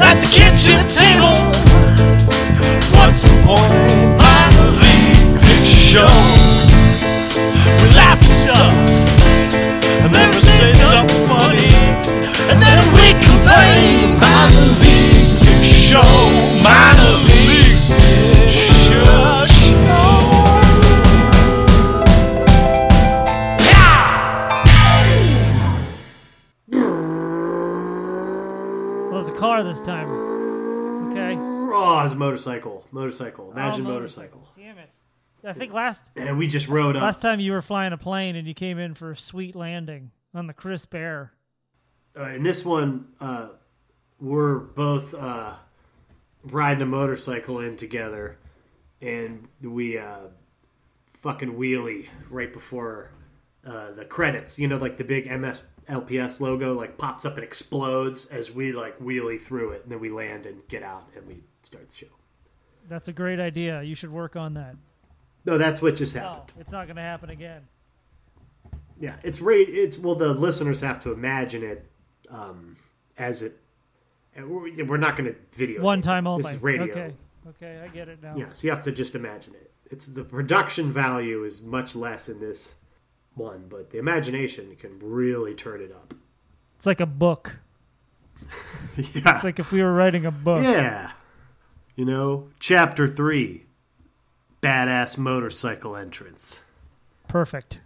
at the kitchen table. What's the point? Minor league picture show. We laugh at stuff and then we say something funny, and then we complain. Minor league picture show. Minor league It's a motorcycle. Motorcycle. Imagine Oh, motorcycle. Damn it. I think last And we just rode up. last time you were flying a plane and you came in for a sweet landing on the crisp air. Uh, in this one, uh, we're both uh, riding a motorcycle in together, and we uh, fucking wheelie right before uh, the credits. You know, like the big MS LPS logo, like pops up and explodes as we like wheelie through it, and then we land and get out, and we start the show. That's a great idea. You should work on that. No, that's what just No, happened. it's not going to happen again. Yeah, it's ra- It's well, the listeners have to imagine it um, as it. We're we're not going to video One time only. This is radio. Okay. Okay, I get it now. Yeah, so you have to just imagine it. It's the production value is much less in this one, but the imagination can really turn it up. It's like a book. Yeah, It's like if we were writing a book. yeah. You know, chapter three, badass motorcycle entrance. Perfect.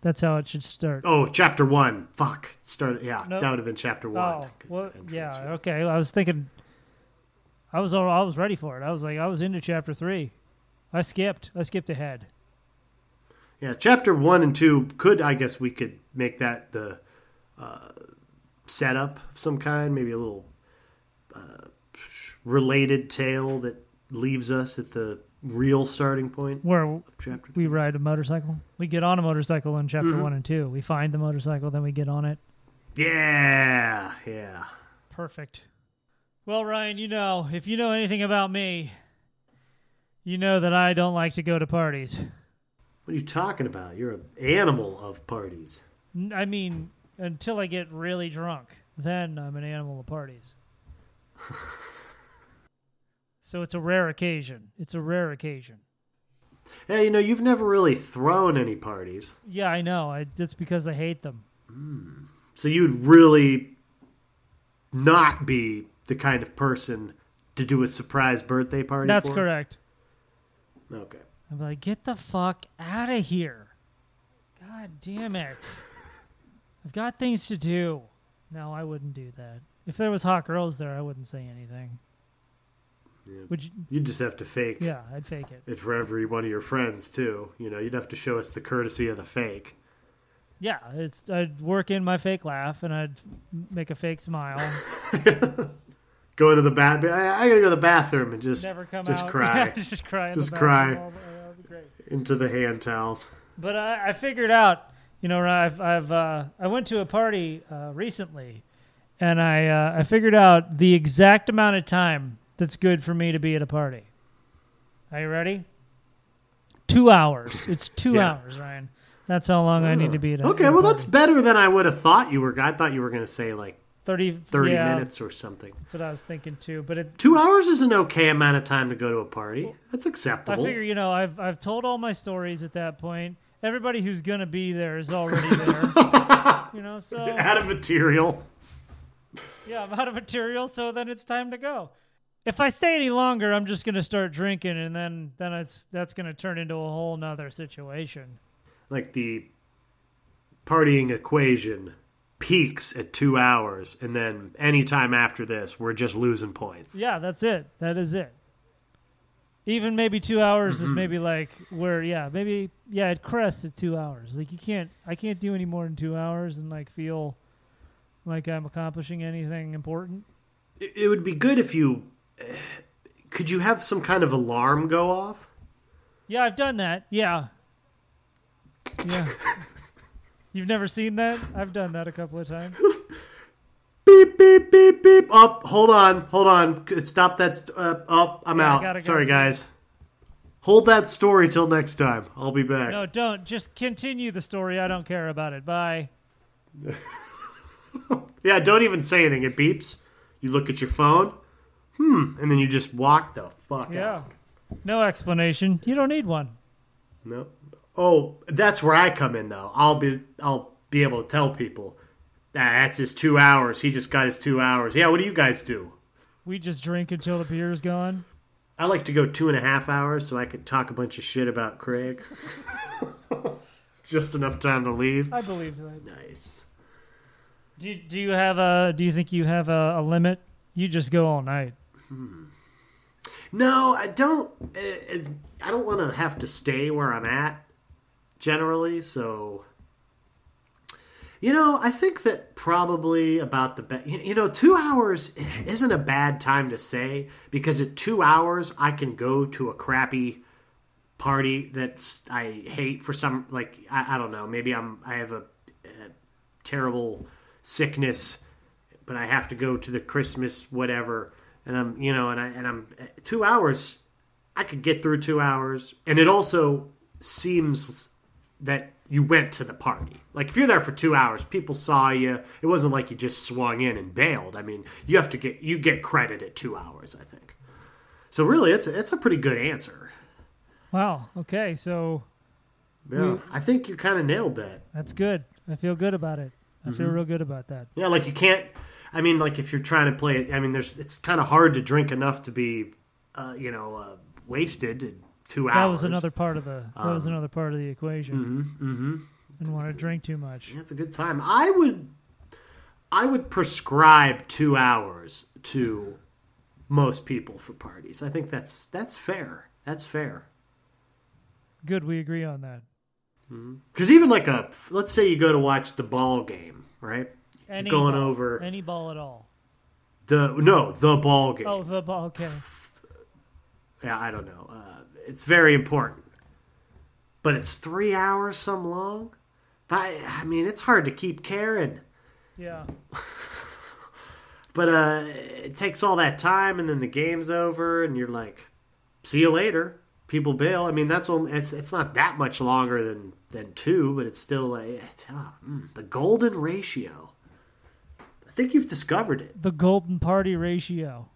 That's how it should start. Oh, chapter one. Fuck. Started. Yeah, Nope. that would have been chapter oh, one. Oh, well, yeah, okay. I was thinking, I was all, I was ready for it. I was like, I was into chapter three. I skipped. I skipped ahead. Yeah, chapter one and two could, I guess, we could make that the uh, setup of some kind, maybe a little uh, related tale that leaves us at the real starting point Where chapter. we ride a motorcycle. We get on a motorcycle in chapter Mm-hmm. one and two. We find the motorcycle, then we get on it. Yeah, yeah. Perfect. Well, Ryan, you know, if you know anything about me, you know that I don't like to go to parties. What are you talking about? You're an animal of parties. I mean, until I get really drunk, then I'm an animal of parties. so it's a rare occasion. It's a rare occasion. Hey, you know, you've never really thrown any parties, Yeah, I know. I, that's because I hate them. Hmm. so you'd really not be the kind of person to do a surprise birthday party. That's for? correct. Okay. I'm like, get the fuck out of here. God damn it. I've got things to do. No, I wouldn't do that. If there was hot girls there, I wouldn't say anything. Yeah. Would you? You'd just have to fake Yeah, I'd fake it. it for every one of your friends too. You know, you'd have to show us the courtesy of the fake. Yeah, it's I'd work in my fake laugh and I'd make a fake smile. Go into the bath. I, I gotta go to the bathroom and just Never come just out. cry Yeah, just cry. Just cry. Into the hand towels. But I, I figured out, you know, I've I've uh, I went to a party uh, recently, and I uh, I figured out the exact amount of time that's good for me to be at a party. Are you ready? Two hours. It's two Yeah. hours, Ryan. That's how long I need to be at. A, Okay, well party. that's better than I would have thought you were. I thought you were gonna say like thirty. thirty yeah, minutes or something. That's what I was thinking too. But it, Two hours is an okay amount of time to go to a party. That's acceptable. I figure, you know, I've I've told all my stories at that point. Everybody who's gonna be there is already there. you know, so Out of material. Yeah, I'm out of material, so then it's time to go. If I stay any longer, I'm just gonna start drinking, and then then it's that's gonna turn into a whole nother situation. Like the partying equation peaks at two hours, and then any time after this, we're just losing points. Yeah, that's it. That is it. Even maybe two hours is mm-hmm. maybe like where yeah maybe yeah it crests at two hours. Like you can't I can't do any more than two hours and like feel like I'm accomplishing anything important. It, it would be good if you could you have some kind of alarm go off. Yeah, I've done that. Yeah. Yeah. You've never seen that? I've done that a couple of times. Beep beep beep beep. Up. hold on, hold on. Stop that. St- uh, up. I'm Yeah, out. Sorry, guys. Hold that story till next time. I'll be back. No, don't. Just continue the story. I don't care about it. Bye. Yeah, don't even say anything. It beeps. You look at your phone, hmm, and then you just walk the fuck Yeah. out. No explanation. You don't need one. No. Oh, that's where I come in though. I'll be I'll be able to tell people "Ah, that's his two hours. He just got his two hours. Yeah, what do you guys do? We just drink until the beer's gone. I like to go two and a half hours so I could talk a bunch of shit about Craig. just enough time to leave. I believe that. Nice. Do you, do you have a? Do you think you have a, a limit? You just go all night. No, I don't. uh, uh, I don't want to have to stay where I'm at. Generally, so you know, I think that probably about the best. You know, two hours isn't a bad time to say because at two hours I can go to a crappy party that's I hate for some like I, I don't know maybe I'm I have a, a terrible sickness but I have to go to the Christmas whatever and I'm you know and I and I'm eh, two hours I could get through two hours and it also seems that you went to the party like if you're there for two hours people saw you it wasn't like you just swung in and bailed I mean you have to get you get credit at two hours I think so really it's a, it's a pretty good answer Wow. Okay. So yeah I think you kind of nailed that that's good. I feel good about it. I feel real good about that. Yeah, like you can't. I mean, like if you're trying to play it, I mean, there's it's kind of hard to drink enough to be, uh, you know, uh, wasted in two hours. That was another part of the. That was Um, another part of the equation. Mm-hmm. Didn't want to drink too much. That's a good time. I would, I would prescribe two hours to most people for parties. I think that's that's fair. That's fair. Good. We agree on that. Because even like a, let's say you go to watch the ball game, right? Any going ball, over any ball at all. the no the ball game. Oh, the ball. game. yeah, I don't know. Uh, it's very important, but it's three hours some long. But I, I mean, it's hard to keep caring. Yeah. But uh, it takes all that time, and then the game's over, and you're like, "See you later." People bail. I mean, that's only it's it's not that much longer than than two, but it's still like it's, ah, mm, the golden ratio. I think you've discovered it. The golden party ratio.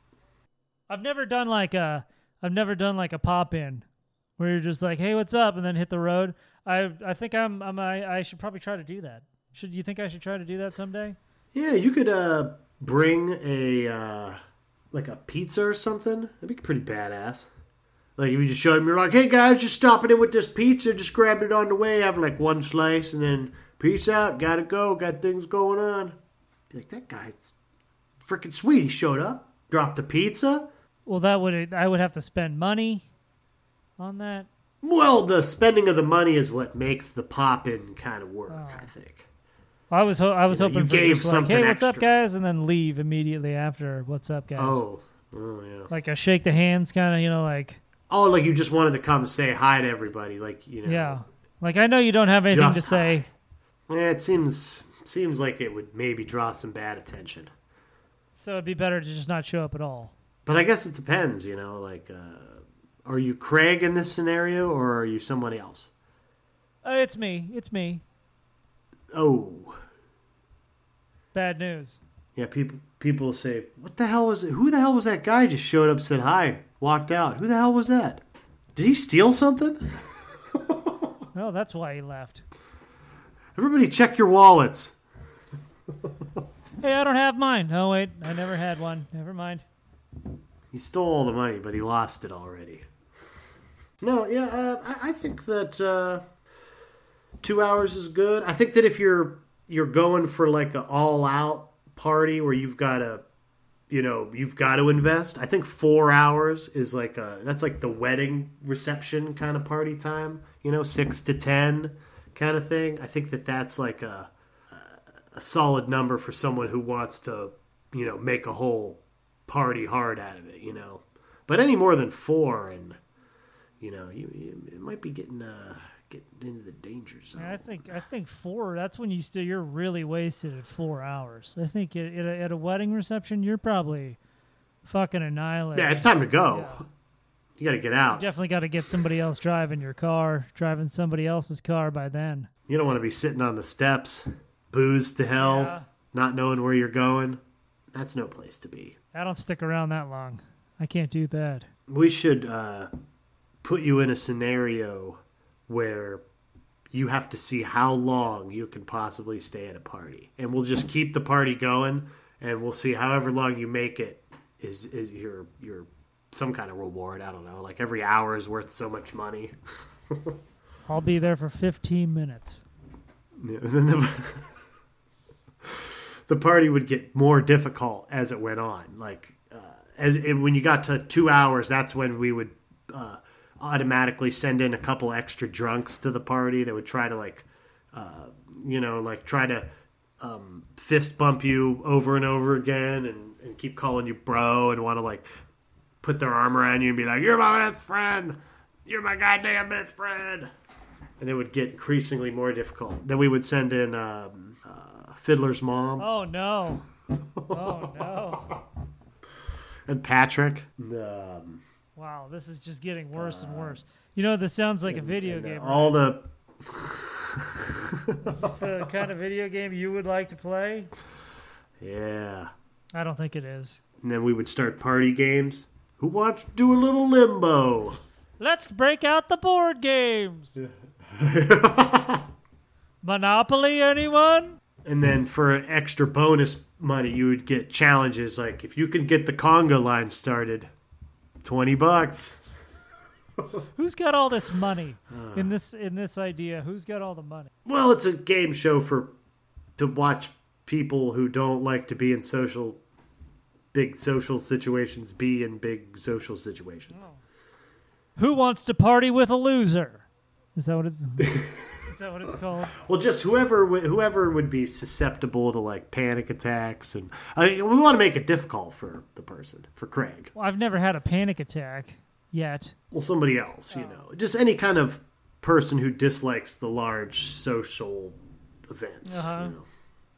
I've never done like a. I've never done like a pop in, where you're just like, "Hey, what's up?" and then hit the road. I I think I'm I'm I, I should probably try to do that. Should you think I should try to do that someday? Yeah, you could uh, bring a uh, like a pizza or something. That'd be pretty badass. Like if you just showed them, you're like, "Hey guys, just stopping in with this pizza. Just grabbed it on the way. Have like one slice, and then peace out. Gotta go. Got things going on." Be like, that guy's freaking sweet. He showed up, dropped the pizza. Well, that would I would have to spend money on that. Well, the spending of the money is what makes the pop in kind of work. Oh. I think. I was ho- I was You know, hoping you for gave just like, "Hey, what's up, guys?" and then leave immediately after. What's up, guys? Oh, oh yeah. Like a shake the hands kind of, you know, like Oh, like you just wanted to come say hi to everybody, like you know. yeah. Like I know you don't have anything to say. Yeah, it seems seems like it would maybe draw some bad attention. So it'd be better to just not show up at all. But I guess it depends, you know, like uh, are you Craig in this scenario or are you somebody else? Uh, it's me. It's me. Oh. Bad news. Yeah, people people say, "What the hell was it? Who the hell was that guy just showed up, said hi, walked out? Who the hell was that? Did he steal something?" Oh, that's why he left. Everybody check your wallets. Hey, I don't have mine. Oh wait, I never had one. Never mind. He stole all the money, but he lost it already. No, yeah, uh, I, I think that uh, two hours is good. I think that if you're you're going for like an all out party where you've got to, you know, you've got to invest. I think four hours is like a that's like the wedding reception kind of party time. You know, six to ten kind of thing. I think that that's like a a solid number for someone who wants to, you know, make a whole party hard out of it, you know. But any more than four, and you know, you, you it might be getting uh getting into the danger zone. I think I think four. That's when you still you're really wasted at four hours. I think at, at, a, at a wedding reception, you're probably fucking annihilated. yeah, it's time to go. Yeah. You got to get out. Definitely got to get somebody else driving your car, driving somebody else's car by then. You don't want to be sitting on the steps, booze to hell, Yeah. not knowing where you're going. That's no place to be. I don't stick around that long. I can't do that. We should uh, put you in a scenario where you have to see how long you can possibly stay at a party, and we'll just keep the party going, and we'll see however long you make it is is your your some kind of reward. I don't know, like every hour is worth so much money. I'll be there for 15 minutes. Yeah, the, party would get more difficult as it went on. Like uh, as when you got to two hours, that's when we would uh, automatically send in a couple extra drunks to the party that would try to like, uh, you know, like try to um, fist bump you over and over again and, and keep calling you bro and want to like put their arm around you and be like, "You're my best friend. You're my goddamn best friend." And it would get increasingly more difficult. Then we would send in um, uh, Fiddler's mom Oh no. Oh no. and Patrick. Um, Wow, this is just getting worse and worse. You know, this sounds like a video and, uh, game. all the Is this the kind of video game you would like to play? yeah. I don't think it is. And then we would start party games. Who wants to do a little limbo? Let's break out the board games. Monopoly, anyone? And then for extra bonus money, you would get challenges like if you can get the conga line started, twenty bucks. Who's got all this money uh. in this in this idea? Who's got all the money? Well, it's a game show for to watch people who don't like to be in social big social situations be in big social situations. Oh. Who wants to party with a loser? Is that what it's? is that what it's called? Well, just whoever would- whoever would be susceptible to like panic attacks, and I mean, we want to make it difficult for the person, for Craig. Well, I've never had a panic attack yet. Well, somebody else, you know, just any kind of person who dislikes the large social events. Uh-huh. You, know.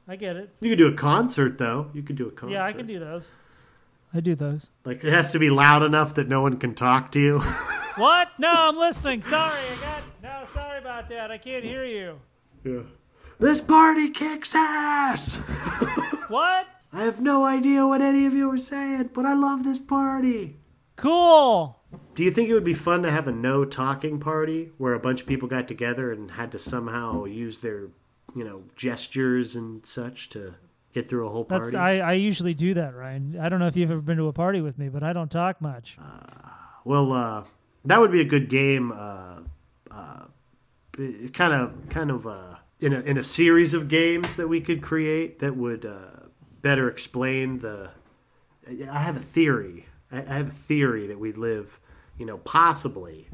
I get it. you could do a concert though. You could do a concert. Yeah, I can do those. I do those. Like it has to be loud enough that no one can talk to you. What? No, I'm listening. Sorry, I got. No, sorry about that. I can't hear you. yeah. This party kicks ass. What? I have no idea what any of you are saying, but I love this party. Cool. Do you think it would be fun to have a no talking party where a bunch of people got together and had to somehow use their, you know, gestures and such to get through a whole party? That's I, I usually do that, Ryan. I don't know if you've ever been to a party with me, but I don't talk much. well, uh, that would be a good game. Uh, uh, kind of, kind of, uh, in a in a series of games that we could create that would uh, better explain the. I have a theory. I I have a theory that we live, you know, possibly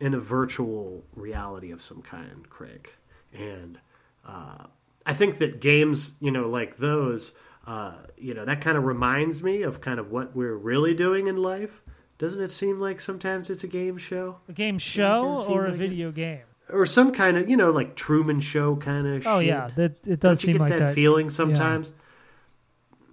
in a virtual reality of some kind, Craig. And uh, I think that games, you know, like those, uh, you know, that kind of reminds me of kind of what we're really doing in life. Doesn't it seem like sometimes it's a game show A game show or a like it. video game? or some kind of, you know, like Truman Show kind of? Oh shit? yeah, that it Don't does you seem get like that, that. feeling sometimes?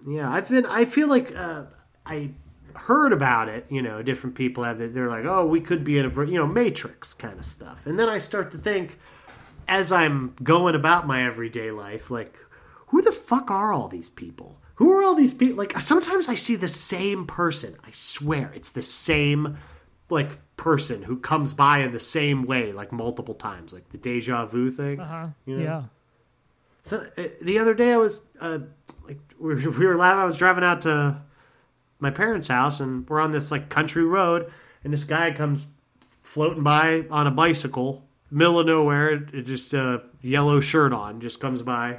Yeah. I've been. I feel like uh, I heard about it. You know, different people have it. They're like, oh, we could be in a you know Matrix kind of stuff, and then I start to think, as I'm going about my everyday life, like, who the fuck are all these people? Who are all these people? Like, sometimes I see the same person. I swear, it's the same like person who comes by in the same way like multiple times like the deja vu thing Uh huh. You know? Yeah. so uh, the other day I was uh, like we were, we were laughing. I was driving out to my parents' house, and we're on this like country road, and this guy comes floating by on a bicycle, middle of nowhere, it just a yellow shirt on, just comes by.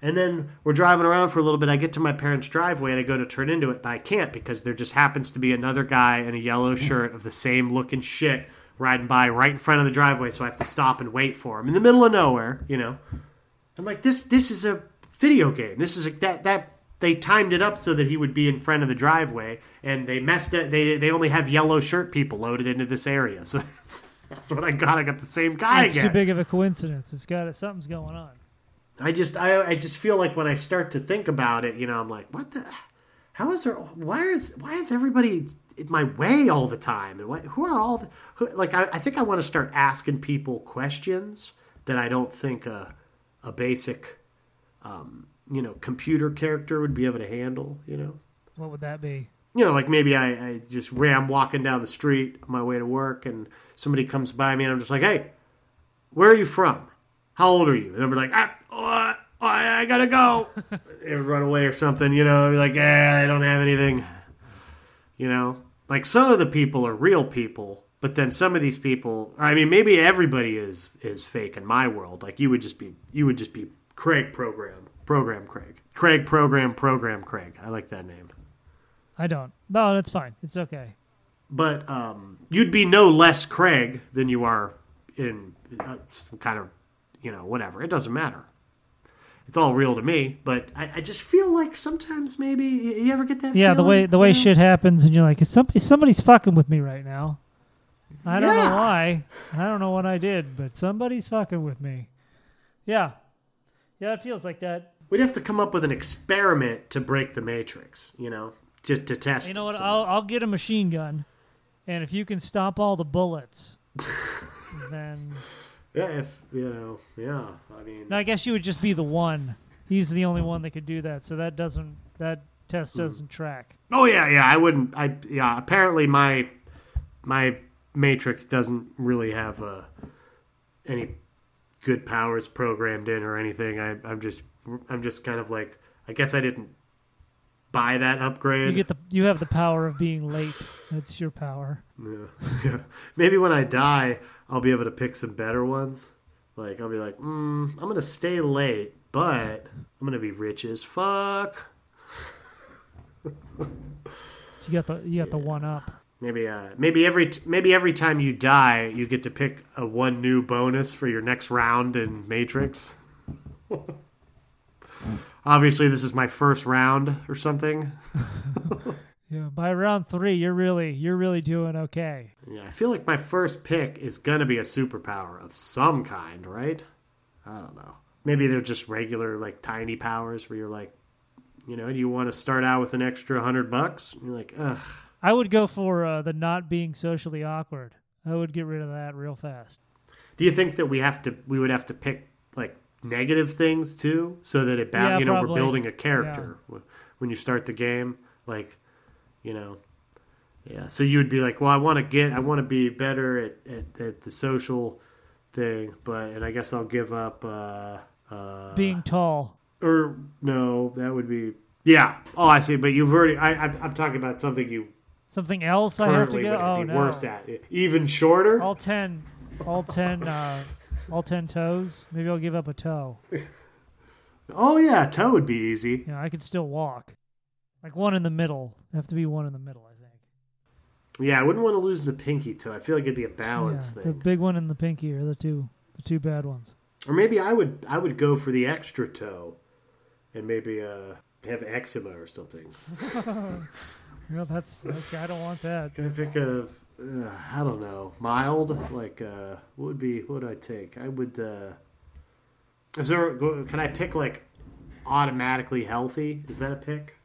And then we're driving around for a little bit. I get to my parents' driveway and I go to turn into it, but I can't because there just happens to be another guy in a yellow hmm. shirt of the same looking shit riding by right in front of the driveway. So I have to stop and wait for him in the middle of nowhere, you know. I'm like, this this is a video game. This is a, that that they timed it up so that he would be in front of the driveway, and they messed it. They they only have yellow shirt people loaded into this area, so that's what I got. I got the same guy again. It's again. too big of a coincidence. It's got something's going on. I just I I just feel like when I start to think about it, you know, I'm like, what the? How is there? Why is why is everybody in my way all the time? And what, who are all the? Who, like I, I think I want to start asking people questions that I don't think a a basic, um, you know, computer character would be able to handle. You know, What would that be? You know, like maybe I, I just ram walking down the street on my way to work, and somebody comes by me, and I'm just like, "Hey, where are you from? How old are you?" And be like, "I, oh, I, I gotta go," and run away or something. You know, like, "Eh, I don't have anything." You know, like some of the people are real people, but then some of these people, I mean, maybe everybody is is fake in my world. Like you would just be, you would just be Craig program, program Craig, Craig program, program Craig. I like that name. I don't. No, that's fine. It's okay. But um, you'd be no less Craig than you are in uh, some kind of, you know, whatever. It doesn't matter. It's all real to me, but I, I just feel like sometimes maybe you ever get that. Yeah, the way the way you know? shit happens, and you're like, is somebody somebody's fucking with me right now. I don't Yeah. know why. I don't know what I did, but somebody's fucking with me. Yeah, yeah, it feels like that. We'd have to come up with an experiment to break the matrix, you know, just to test. You know what? I'll I'll get a machine gun, and if you can stop all the bullets, then yeah, if you know, yeah. I mean, no, I guess you would just be the one. He's the only one that could do that, so that doesn't that test Hmm. doesn't track. oh yeah, yeah. I wouldn't. I yeah. Apparently, my my matrix doesn't really have uh, any good powers programmed in or anything. I, I'm just I'm just kind of like I guess I didn't buy that upgrade. You get the you have the power of being late. That's your power. Yeah. Maybe when I die, I'll be able to pick some better ones. Like I'll be like, mm, I'm gonna stay late, but I'm gonna be rich as fuck. You got the you got the one up. Maybe, uh, maybe every t- maybe every time you die, you get to pick a one new bonus for your next round in Matrix. Obviously, this is my first round or something. Yeah, by round three, you're really you're really doing okay. Yeah, I feel like my first pick is gonna be a superpower of some kind, right? I don't know. Maybe they're just regular, like tiny powers where you're like, you know, do you want to start out with an extra hundred bucks? And you're like, ugh. I would go for uh, the not being socially awkward. I would get rid of that real fast. Do you think that we have to? We would have to pick negative things too, so that it, ba- Yeah, you know, probably. we're building a character Wh- when you start the game, like, you know. Yeah, so you would be like, well, I want to get, I want to be better at, at, at the social thing, but and I guess I'll give up. uh uh Being tall. or no, that would be yeah. Oh, I see. But you've already. I, I'm, I'm talking about something you Something else I have to go. would Oh be no! worse at. Even shorter. All ten, all ten, uh, all ten toes. Maybe I'll give up a toe. Oh yeah, toe would be easy. Yeah, I could still walk. Like one in the middle. Have to be one in the middle, I think. Yeah, I wouldn't want to lose the pinky toe. I feel like it'd be a balance Yeah, the big one and the pinky are the two, the two bad ones. Or maybe I would I would go for the extra toe, and maybe uh have eczema or something. Yeah, that's. Okay, I don't want that. Can I pick a? Uh, I don't know. Mild, like uh, what would be? What would I take? I would. uh Is there? Can I pick like automatically healthy? Is that a pick?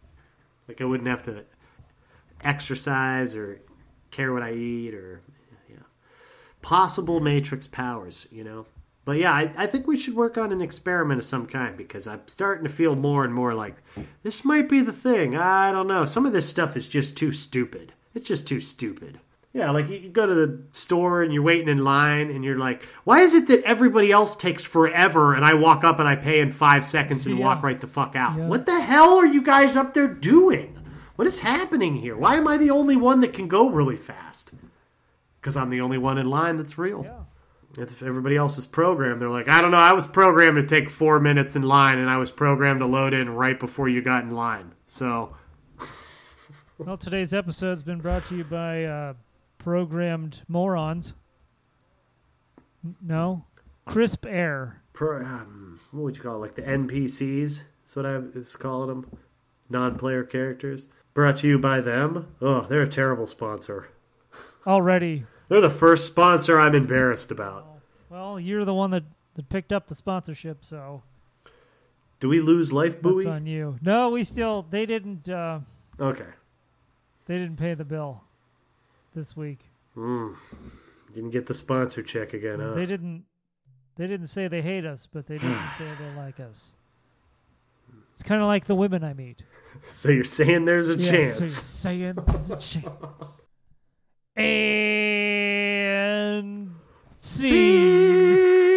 Like I wouldn't have to exercise or care what I eat or yeah. Possible matrix powers, you know. But yeah, I, I think we should work on an experiment of some kind because I'm starting to feel more and more like this might be the thing. I don't know. Some of this stuff is just too stupid. It's just too stupid. Yeah, like you go to the store and you're waiting in line and you're like, why is it that everybody else takes forever and I walk up and I pay in five seconds and Yeah. walk right the fuck out? Yeah. What the hell are you guys up there doing? What is happening here? Why am I the only one that can go really fast? Because I'm the only one in line that's real. If everybody else is programmed, they're like, I don't know, I was programmed to take four minutes in line and I was programmed to load in right before you got in line. So, Well, today's episode's been brought to you by uh, programmed morons. No, crisp air. pro, um, what would you call it? Like the NPCs? That's what I was calling them. Non player characters. Brought to you by them. Oh, they're a terrible sponsor. Already. They're the first sponsor I'm embarrassed about. Well, you're the one that, that picked up the sponsorship, so Do we lose Life that's Buoy? on you. No, we still they didn't uh, Okay. they didn't pay the bill this week. Mm. Didn't get the sponsor check again, huh? They didn't they didn't say they hate us, but they didn't say they like us. It's kind of like the women I meet. So you're saying there's a Yeah, chance. So you're saying there's a chance. And see.